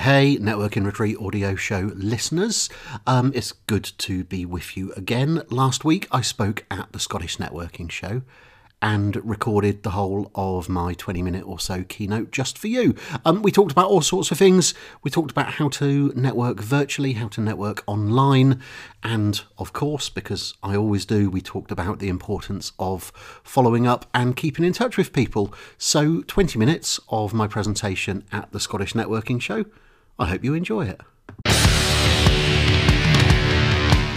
Hey, Networking Retreat audio show listeners. Um, it's good to be with you again. Last week I spoke at the Scottish Networking Show and recorded the whole of my 20 minute or so keynote just for you. Um, we talked about all sorts of things. We talked about how to network virtually, how to network online, and of course, because I always do, we talked about the importance of following up and keeping in touch with people. So, 20 minutes of my presentation at the Scottish Networking Show. I hope you enjoy it.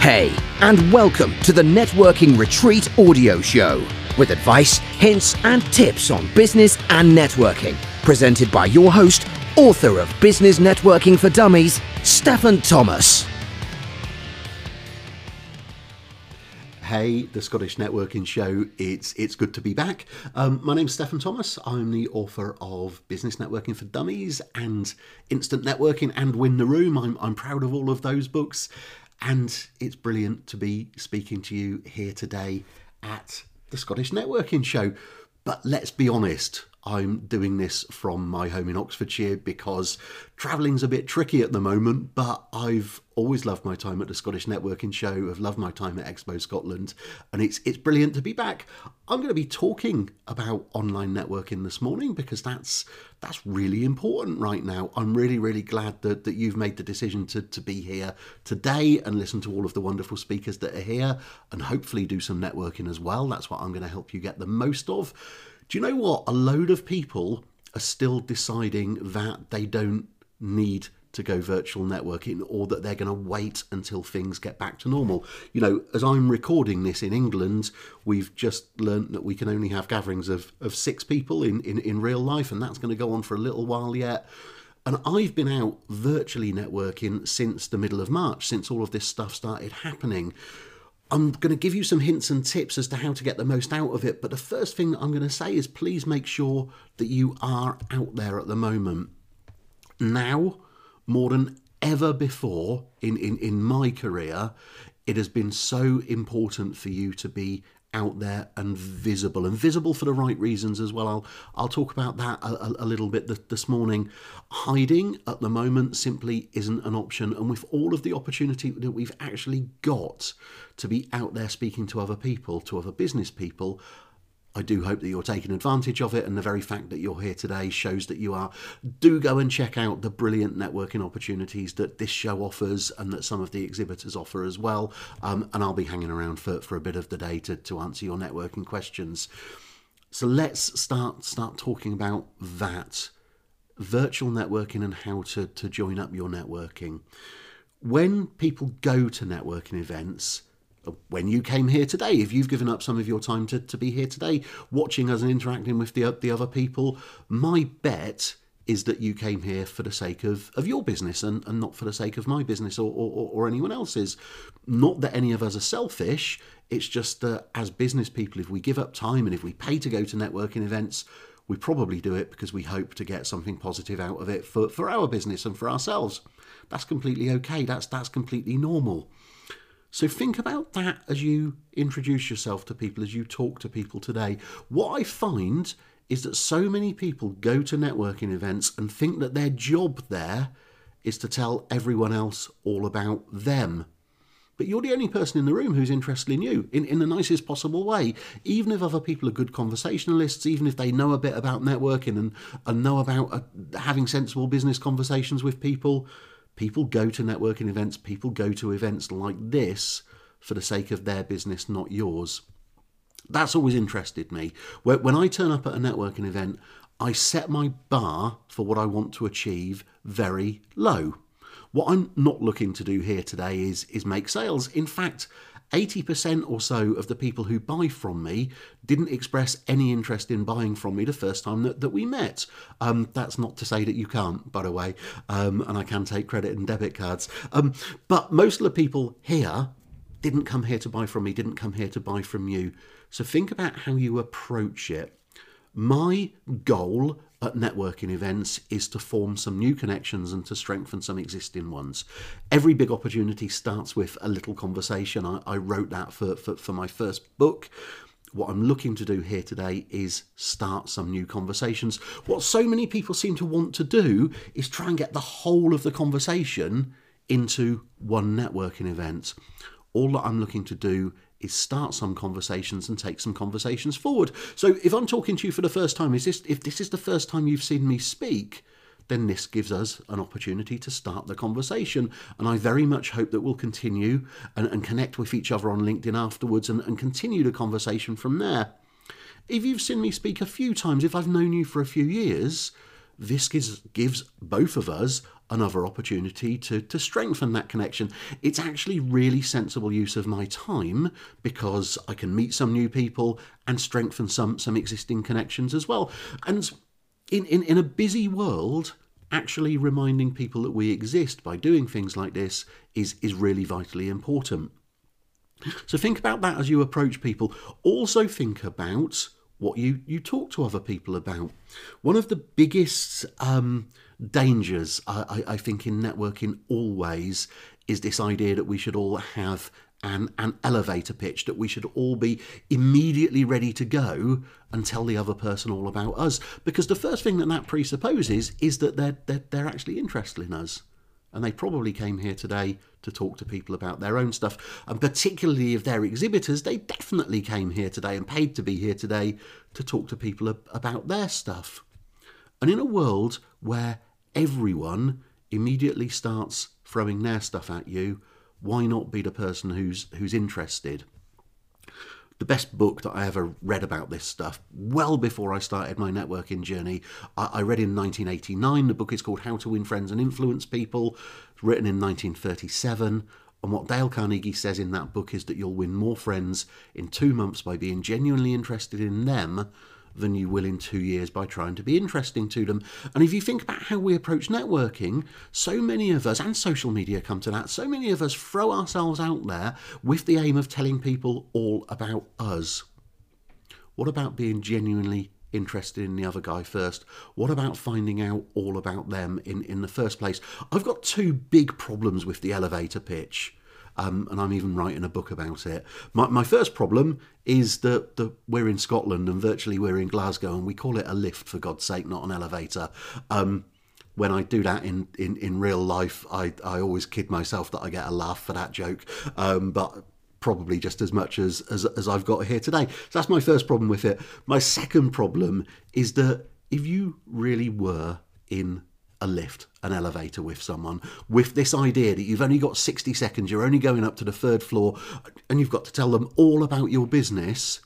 Hey, and welcome to the Networking Retreat audio show with advice, hints, and tips on business and networking. Presented by your host, author of Business Networking for Dummies, Stefan Thomas. Hey, the Scottish Networking Show. It's it's good to be back. Um, my name's Stefan Thomas. I'm the author of Business Networking for Dummies and Instant Networking and Win the Room. I'm I'm proud of all of those books, and it's brilliant to be speaking to you here today at the Scottish Networking Show. But let's be honest, I'm doing this from my home in Oxfordshire because travelling's a bit tricky at the moment, but I've always loved my time at the Scottish Networking Show. I've loved my time at Expo Scotland, and it's it's brilliant to be back. I'm going to be talking about online networking this morning because that's that's really important right now. I'm really really glad that, that you've made the decision to, to be here today and listen to all of the wonderful speakers that are here and hopefully do some networking as well. That's what I'm going to help you get the most of. Do you know what? A load of people are still deciding that they don't need to go virtual networking or that they're going to wait until things get back to normal. You know, as I'm recording this in England, we've just learnt that we can only have gatherings of, of six people in, in, in real life, and that's going to go on for a little while yet. And I've been out virtually networking since the middle of March, since all of this stuff started happening. I'm going to give you some hints and tips as to how to get the most out of it. But the first thing I'm going to say is please make sure that you are out there at the moment. Now, more than ever before in, in, in my career, it has been so important for you to be out there and visible and visible for the right reasons as well. I'll I'll talk about that a, a, a little bit this morning. Hiding at the moment simply isn't an option, and with all of the opportunity that we've actually got to be out there speaking to other people, to other business people, I do hope that you're taking advantage of it, and the very fact that you're here today shows that you are. Do go and check out the brilliant networking opportunities that this show offers and that some of the exhibitors offer as well. Um, and I'll be hanging around for, for a bit of the day to, to answer your networking questions. So let's start start talking about that virtual networking and how to, to join up your networking. When people go to networking events, when you came here today, if you've given up some of your time to, to be here today, watching us and interacting with the, the other people, my bet is that you came here for the sake of, of your business and, and not for the sake of my business or, or, or anyone else's. Not that any of us are selfish, it's just that as business people, if we give up time and if we pay to go to networking events, we probably do it because we hope to get something positive out of it for, for our business and for ourselves. That's completely okay. That's that's completely normal. So think about that as you introduce yourself to people, as you talk to people today. What I find is that so many people go to networking events and think that their job there is to tell everyone else all about them. But you're the only person in the room who's interested in you in, in the nicest possible way. Even if other people are good conversationalists, even if they know a bit about networking and, and know about uh, having sensible business conversations with people, People go to networking events, people go to events like this for the sake of their business, not yours. That's always interested me. When I turn up at a networking event, I set my bar for what I want to achieve very low. What I'm not looking to do here today is, is make sales. In fact, 80% or so of the people who buy from me didn't express any interest in buying from me the first time that, that we met. Um, that's not to say that you can't, by the way, um, and I can take credit and debit cards. Um, but most of the people here didn't come here to buy from me, didn't come here to buy from you. So think about how you approach it. My goal at networking events is to form some new connections and to strengthen some existing ones. Every big opportunity starts with a little conversation. I, I wrote that for, for, for my first book. what I'm looking to do here today is start some new conversations. What so many people seem to want to do is try and get the whole of the conversation into one networking event. All that I'm looking to do is start some conversations and take some conversations forward. So if I'm talking to you for the first time, is this if this is the first time you've seen me speak, then this gives us an opportunity to start the conversation. And I very much hope that we'll continue and, and connect with each other on LinkedIn afterwards and, and continue the conversation from there. If you've seen me speak a few times, if I've known you for a few years, this gives, gives both of us another opportunity to, to strengthen that connection. It's actually really sensible use of my time because I can meet some new people and strengthen some, some existing connections as well. And in, in, in a busy world, actually reminding people that we exist by doing things like this is, is really vitally important. So think about that as you approach people. Also think about what you, you talk to other people about. One of the biggest um, dangers, I, I, think, in networking always is this idea that we should all have an, an elevator pitch that we should all be immediately ready to go and tell the other person all about us. Because the first thing that that presupposes is that they're, they're, they're actually interested in us. And they probably came here today to talk to people about their own stuff. And particularly if they're exhibitors, they definitely came here today and paid to be here today to talk to people about their stuff. And in a world where everyone immediately starts throwing their stuff at you, why not be the person who's who's interested? The best book that I ever read about this stuff, well before I started my networking journey, I, I read in 1989. The book is called How to Win Friends and Influence People, written in 1937. And what Dale Carnegie says in that book is that you'll win more friends in two months by being genuinely interested in them than you will in two years by trying to be interesting to them. And if you think about how we approach networking, so many of us, and social media come to that, so many of us throw ourselves out there with the aim of telling people all about us. What about being genuinely interested in the other guy first? What about finding out all about them in, in the first place? I've got two big problems with the elevator pitch um, and I'm even writing a book about it. My, my first problem is that, that we're in Scotland and virtually we're in Glasgow, and we call it a lift for God's sake, not an elevator. Um, when I do that in, in, in real life, I, I always kid myself that I get a laugh for that joke. Um, but probably just as much as, as, as I've got here today. So that's my first problem with it. My second problem is that if you really were in a lift, an elevator with someone, with this idea that you've only got 60 seconds, you're only going up to the third floor, and you've got to tell them all about your business,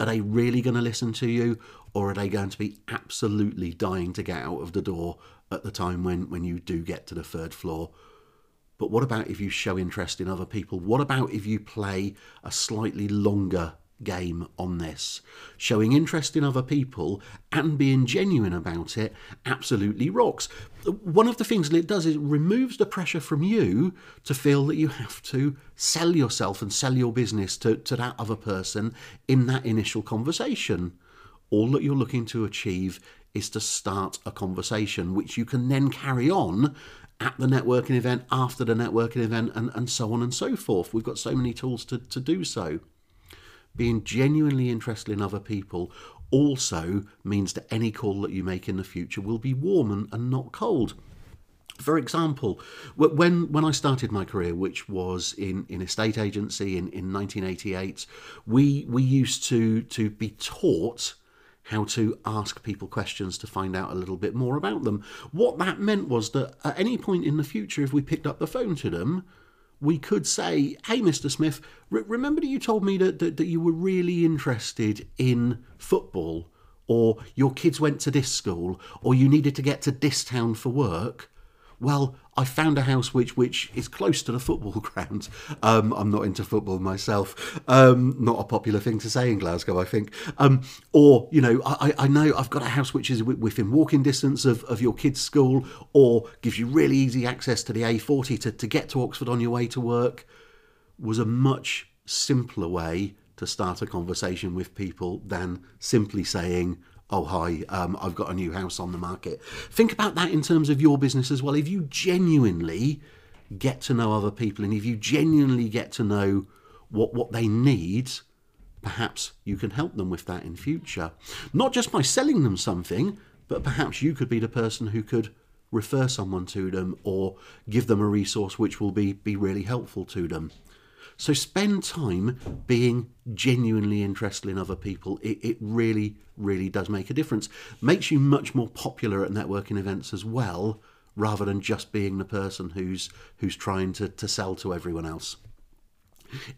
are they really going to listen to you? Or are they going to be absolutely dying to get out of the door at the time when, when you do get to the third floor? But what about if you show interest in other people? What about if you play a slightly longer game on this. Showing interest in other people and being genuine about it absolutely rocks. One of the things that it does is it removes the pressure from you to feel that you have to sell yourself and sell your business to, to that other person in that initial conversation. All that you're looking to achieve is to start a conversation, which you can then carry on at the networking event, after the networking event, and, and so on and so forth. We've got so many tools to, to do so being genuinely interested in other people also means that any call that you make in the future will be warm and, and not cold. For example, when when I started my career, which was in, in estate agency in, in 1988, we we used to to be taught how to ask people questions to find out a little bit more about them. What that meant was that at any point in the future, if we picked up the phone to them, we could say, hey, Mr. Smith, re- remember that you told me that, that, that you were really interested in football, or your kids went to this school, or you needed to get to this town for work? well, I found a house which which is close to the football ground. Um, I'm not into football myself. Um, not a popular thing to say in Glasgow, I think. Um, or you know, I, I know I've got a house which is within walking distance of, of your kid's school, or gives you really easy access to the A40 to, to get to Oxford on your way to work. Was a much simpler way to start a conversation with people than simply saying, oh hi um, i've got a new house on the market think about that in terms of your business as well if you genuinely get to know other people and if you genuinely get to know what what they need perhaps you can help them with that in future. Not just by selling them something, but perhaps you could be the person who could refer someone to them or give them a resource which will be, be really helpful to them. So spend time being genuinely interested in other people. It, it really, really does make a difference. Makes you much more popular at networking events as well, rather than just being the person who's who's trying to, to sell to everyone else.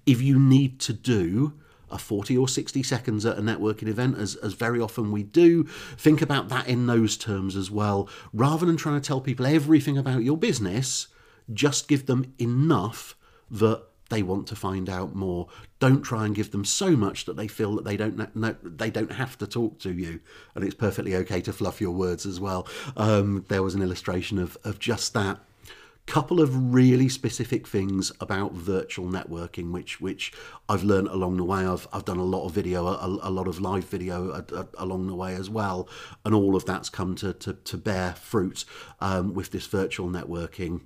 If you need to do a 40 or 60 seconds at a networking event, as, as very often we do, think about that in those terms as well. Rather than trying to tell people everything about your business, just give them enough that they want to find out more. Don't try and give them so much that they feel that they don't know, they don't have to talk to you, and it's perfectly okay to fluff your words as well. Um, there was an illustration of of just that. Couple of really specific things about virtual networking, which which I've learned along the way. I've I've done a lot of video, a, a lot of live video a, a, along the way as well, and all of that's come to to, to bear fruit um, with this virtual networking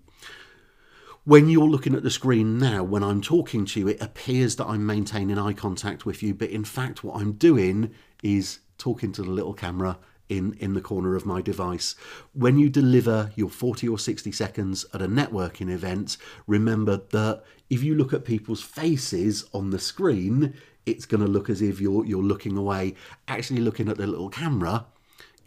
when you're looking at the screen now, when I'm talking to you, it appears that I'm maintaining eye contact with you, but in fact, what I'm doing is talking to the little camera in, in the corner of my device. When you deliver your 40 or 60 seconds at a networking event, remember that if you look at people's faces on the screen, it's going to look as if you're, you're looking away. Actually, looking at the little camera,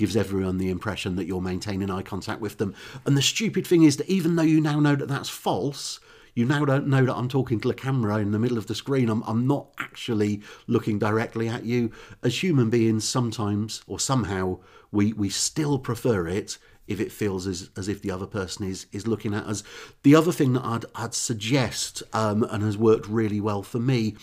gives everyone the impression that you're maintaining eye contact with them. And the stupid thing is that even though you now know that that's false, you now don't know that I'm talking to the camera in the middle of the screen. I'm, I'm not actually looking directly at you. As human beings, sometimes or somehow, we, we still prefer it if it feels as, as if the other person is is looking at us. The other thing that I'd, I'd suggest um, and has worked really well for me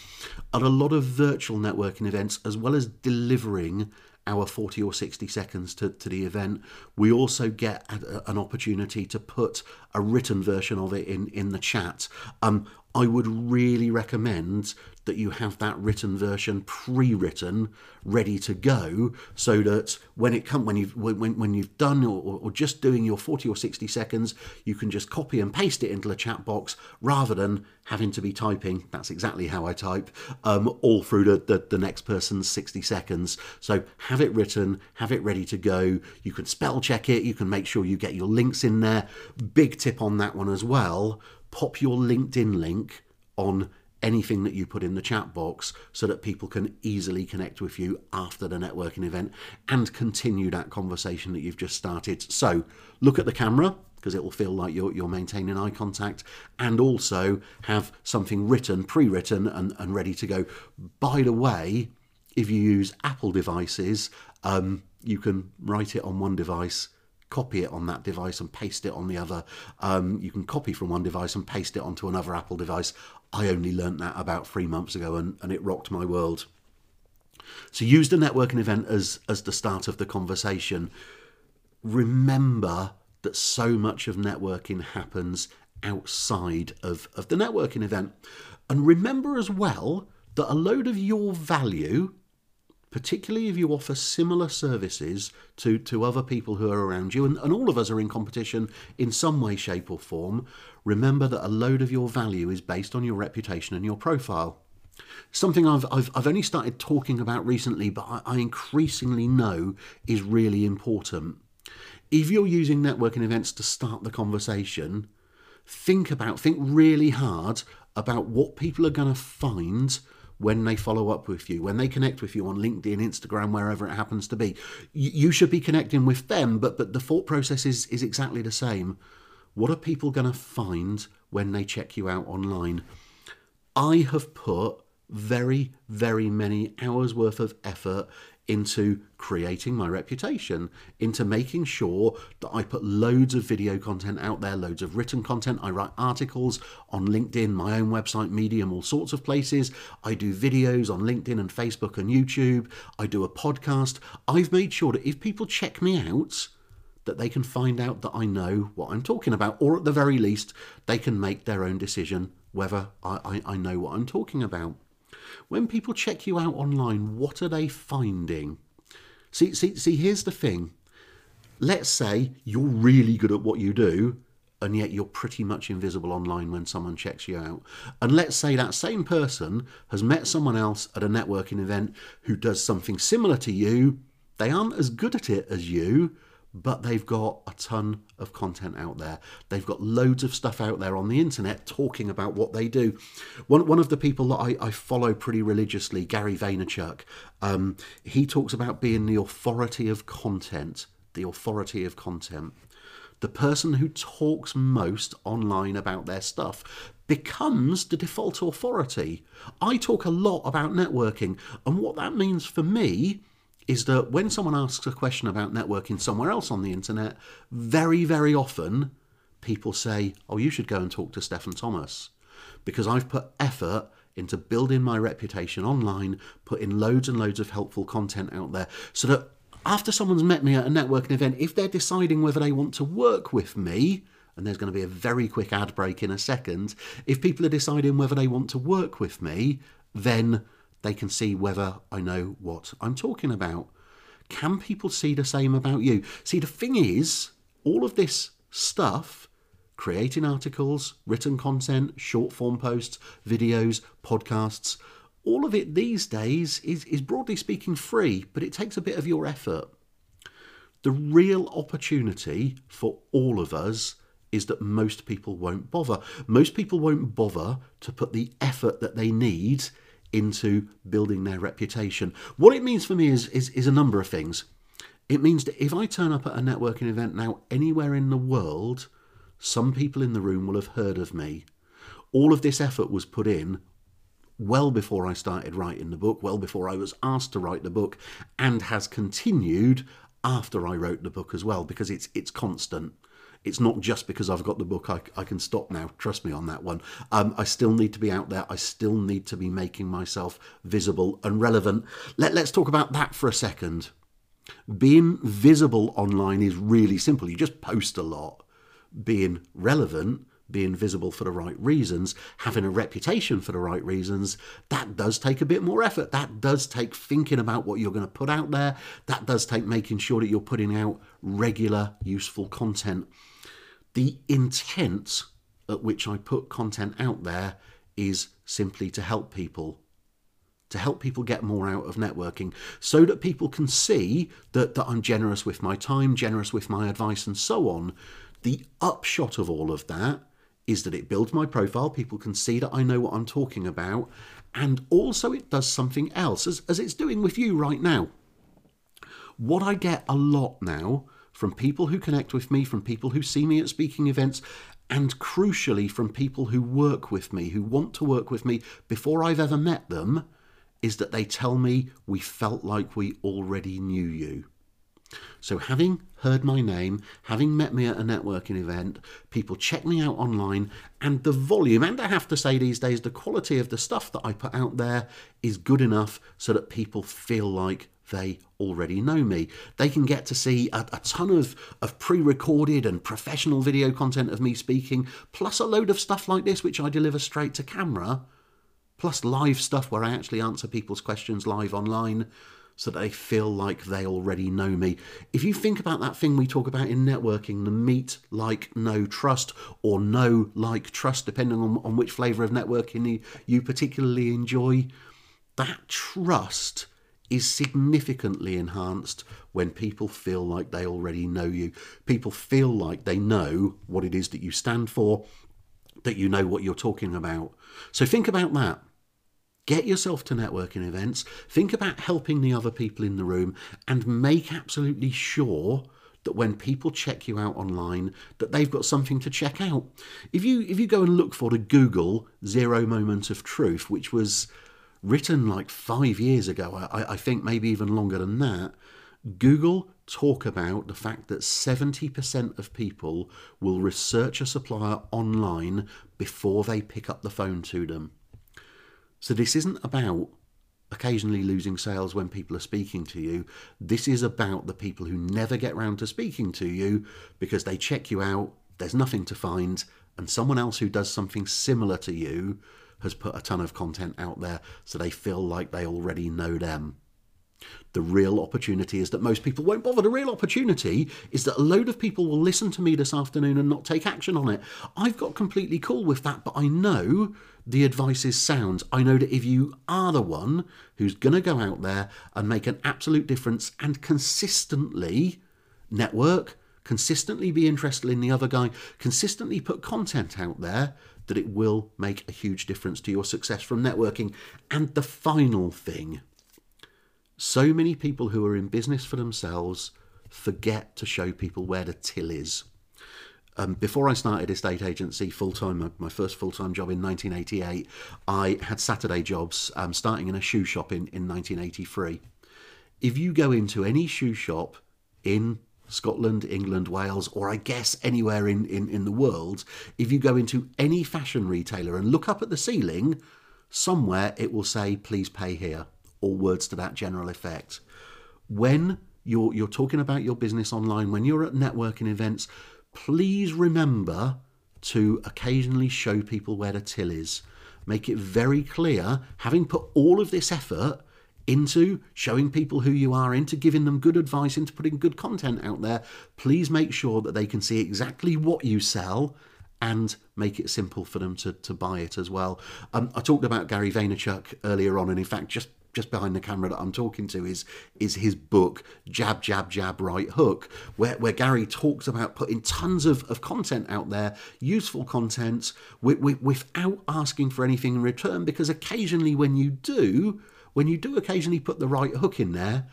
at a lot of virtual networking events, as well as delivering our 40 or 60 seconds to, to the event. We also get a, an opportunity to put a written version of it in, in the chat. Um, I would really recommend that you have that written version pre-written, ready to go, so that when it come when you've when, when you've done or, or just doing your 40 or 60 seconds, you can just copy and paste it into the chat box rather than having to be typing. That's exactly how I type um, all through the, the, the next person's 60 seconds. So have it written, have it ready to go. You can spell check it. You can make sure you get your links in there. Big tip on that one as well. Pop your LinkedIn link on anything that you put in the chat box so that people can easily connect with you after the networking event and continue that conversation that you've just started. So look at the camera because it will feel like you're, you're maintaining eye contact and also have something written, pre-written and, and ready to go. By the way, if you use Apple devices, um, you can write it on one device copy it on that device and paste it on the other. Um, you can copy from one device and paste it onto another Apple device. I only learnt that about three months ago and, and it rocked my world. So use the networking event as, as the start of the conversation. Remember that so much of networking happens outside of, of the networking event. And remember as well that a load of your value particularly if you offer similar services to, to other people who are around you, and, and all of us are in competition in some way, shape, or form, remember that a load of your value is based on your reputation and your profile. Something I've, I've, I've only started talking about recently, but I, I increasingly know is really important. If you're using networking events to start the conversation, think about, think really hard about what people are going to find when they follow up with you, when they connect with you on LinkedIn, Instagram, wherever it happens to be. You should be connecting with them, but, but the thought process is, is exactly the same. What are people going to find when they check you out online? I have put very, very many hours worth of effort into creating my reputation, into making sure that I put loads of video content out there, loads of written content. I write articles on LinkedIn, my own website, Medium, all sorts of places. I do videos on LinkedIn and Facebook and YouTube. I do a podcast. I've made sure that if people check me out, that they can find out that I know what I'm talking about, or at the very least, they can make their own decision whether I, I, I know what I'm talking about. When people check you out online, what are they finding? See, see, see, here's the thing. Let's say you're really good at what you do and yet you're pretty much invisible online when someone checks you out. And let's say that same person has met someone else at a networking event who does something similar to you. They aren't as good at it as you, but they've got a ton of content out there. They've got loads of stuff out there on the internet talking about what they do. One, one of the people that I, I follow pretty religiously, Gary Vaynerchuk, um, he talks about being the authority of content. The authority of content the person who talks most online about their stuff becomes the default authority. I talk a lot about networking, and what that means for me is that when someone asks a question about networking somewhere else on the internet, very, very often people say, Oh, you should go and talk to Stefan Thomas. Because I've put effort into building my reputation online, putting loads and loads of helpful content out there so that after someone's met me at a networking event, if they're deciding whether they want to work with me, and there's going to be a very quick ad break in a second, if people are deciding whether they want to work with me, then they can see whether I know what I'm talking about. Can people see the same about you? See, the thing is, all of this stuff creating articles, written content, short form posts, videos, podcasts all of it these days is, is broadly speaking free, but it takes a bit of your effort. The real opportunity for all of us is that most people won't bother. Most people won't bother to put the effort that they need into building their reputation. What it means for me is, is, is a number of things. It means that if I turn up at a networking event now anywhere in the world, some people in the room will have heard of me. All of this effort was put in well before I started writing the book, well before I was asked to write the book, and has continued after I wrote the book as well, because it's it's constant. It's not just because I've got the book I, I can stop now. Trust me on that one. Um, I still need to be out there. I still need to be making myself visible and relevant. Let, let's talk about that for a second. Being visible online is really simple. You just post a lot. Being relevant being visible for the right reasons, having a reputation for the right reasons, that does take a bit more effort. That does take thinking about what you're going to put out there. That does take making sure that you're putting out regular, useful content. The intent at which I put content out there is simply to help people. To help people get more out of networking so that people can see that, that I'm generous with my time, generous with my advice, and so on. The upshot of all of that is that it builds my profile. People can see that I know what I'm talking about. And also, it does something else, as, as it's doing with you right now. What I get a lot now from people who connect with me, from people who see me at speaking events, and crucially from people who work with me, who want to work with me before I've ever met them, is that they tell me we felt like we already knew you. So, having heard my name, having met me at a networking event, people check me out online, and the volume, and I have to say these days, the quality of the stuff that I put out there is good enough so that people feel like they already know me. They can get to see a, a ton of, of pre recorded and professional video content of me speaking, plus a load of stuff like this, which I deliver straight to camera, plus live stuff where I actually answer people's questions live online so that they feel like they already know me. If you think about that thing we talk about in networking, the meet, like, know trust, or know, like, trust, depending on, on which flavour of networking you, you particularly enjoy, that trust is significantly enhanced when people feel like they already know you. People feel like they know what it is that you stand for, that you know what you're talking about. So think about that. Get yourself to networking events, think about helping the other people in the room, and make absolutely sure that when people check you out online that they've got something to check out if you if you go and look for the google zero moment of truth which was written like five years ago i, I think maybe even longer than that google talk about the fact that 70% of people will research a supplier online before they pick up the phone to them so this isn't about occasionally losing sales when people are speaking to you. This is about the people who never get round to speaking to you because they check you out, there's nothing to find, and someone else who does something similar to you has put a ton of content out there so they feel like they already know them. The real opportunity is that most people won't bother. The real opportunity is that a load of people will listen to me this afternoon and not take action on it. I've got completely cool with that, but I know the advice is sound. I know that if you are the one who's going to go out there and make an absolute difference and consistently network, consistently be interested in the other guy, consistently put content out there, that it will make a huge difference to your success from networking. And the final thing so many people who are in business for themselves forget to show people where the till is. Um, before I started estate agency full time, my, first full time job in 1988, I had Saturday jobs um, starting in a shoe shop in, in 1983. If you go into any shoe shop in Scotland, England, Wales, or I guess anywhere in, in, in the world, if you go into any fashion retailer and look up at the ceiling, somewhere it will say, please pay here or words to that general effect. When you're, you're talking about your business online, when you're at networking events, please remember to occasionally show people where the till is. Make it very clear, having put all of this effort into showing people who you are, into giving them good advice, into putting good content out there, please make sure that they can see exactly what you sell and make it simple for them to, to buy it as well. Um, I talked about Gary Vaynerchuk earlier on, and in fact, just just behind the camera that I'm talking to is is his book Jab Jab Jab Right Hook, where, where Gary talks about putting tons of, of content out there, useful content, with, with, without asking for anything in return. Because occasionally, when you do, when you do occasionally put the right hook in there,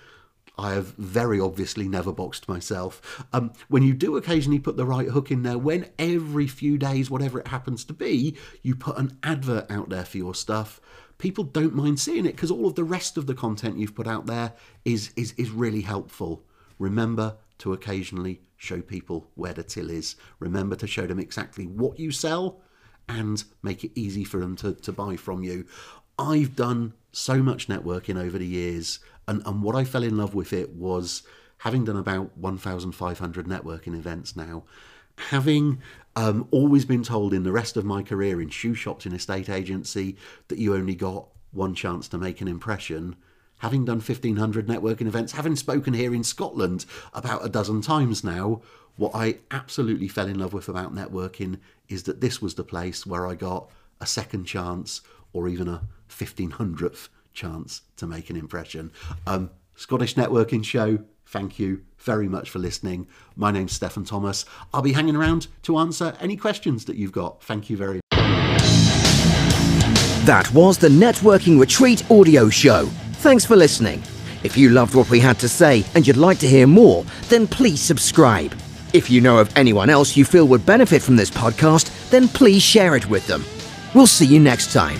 I have very obviously never boxed myself. Um, when you do occasionally put the right hook in there, when every few days, whatever it happens to be, you put an advert out there for your stuff, people don't mind seeing it because all of the rest of the content you've put out there is, is, is really helpful. Remember to occasionally show people where the till is. Remember to show them exactly what you sell and make it easy for them to, to buy from you. I've done so much networking over the years, and, and what I fell in love with it was having done about 1,500 networking events now, having um, always been told in the rest of my career in shoe shops, in estate agency, that you only got one chance to make an impression. Having done 1,500 networking events, having spoken here in Scotland about a dozen times now, what I absolutely fell in love with about networking is that this was the place where I got a second chance or even a 1500th chance to make an impression. Um, Scottish Networking Show, thank you very much for listening. My name's Stefan Thomas. I'll be hanging around to answer any questions that you've got. Thank you very much. That was the Networking Retreat audio show. Thanks for listening. If you loved what we had to say and you'd like to hear more, then please subscribe. If you know of anyone else you feel would benefit from this podcast, then please share it with them. We'll see you next time.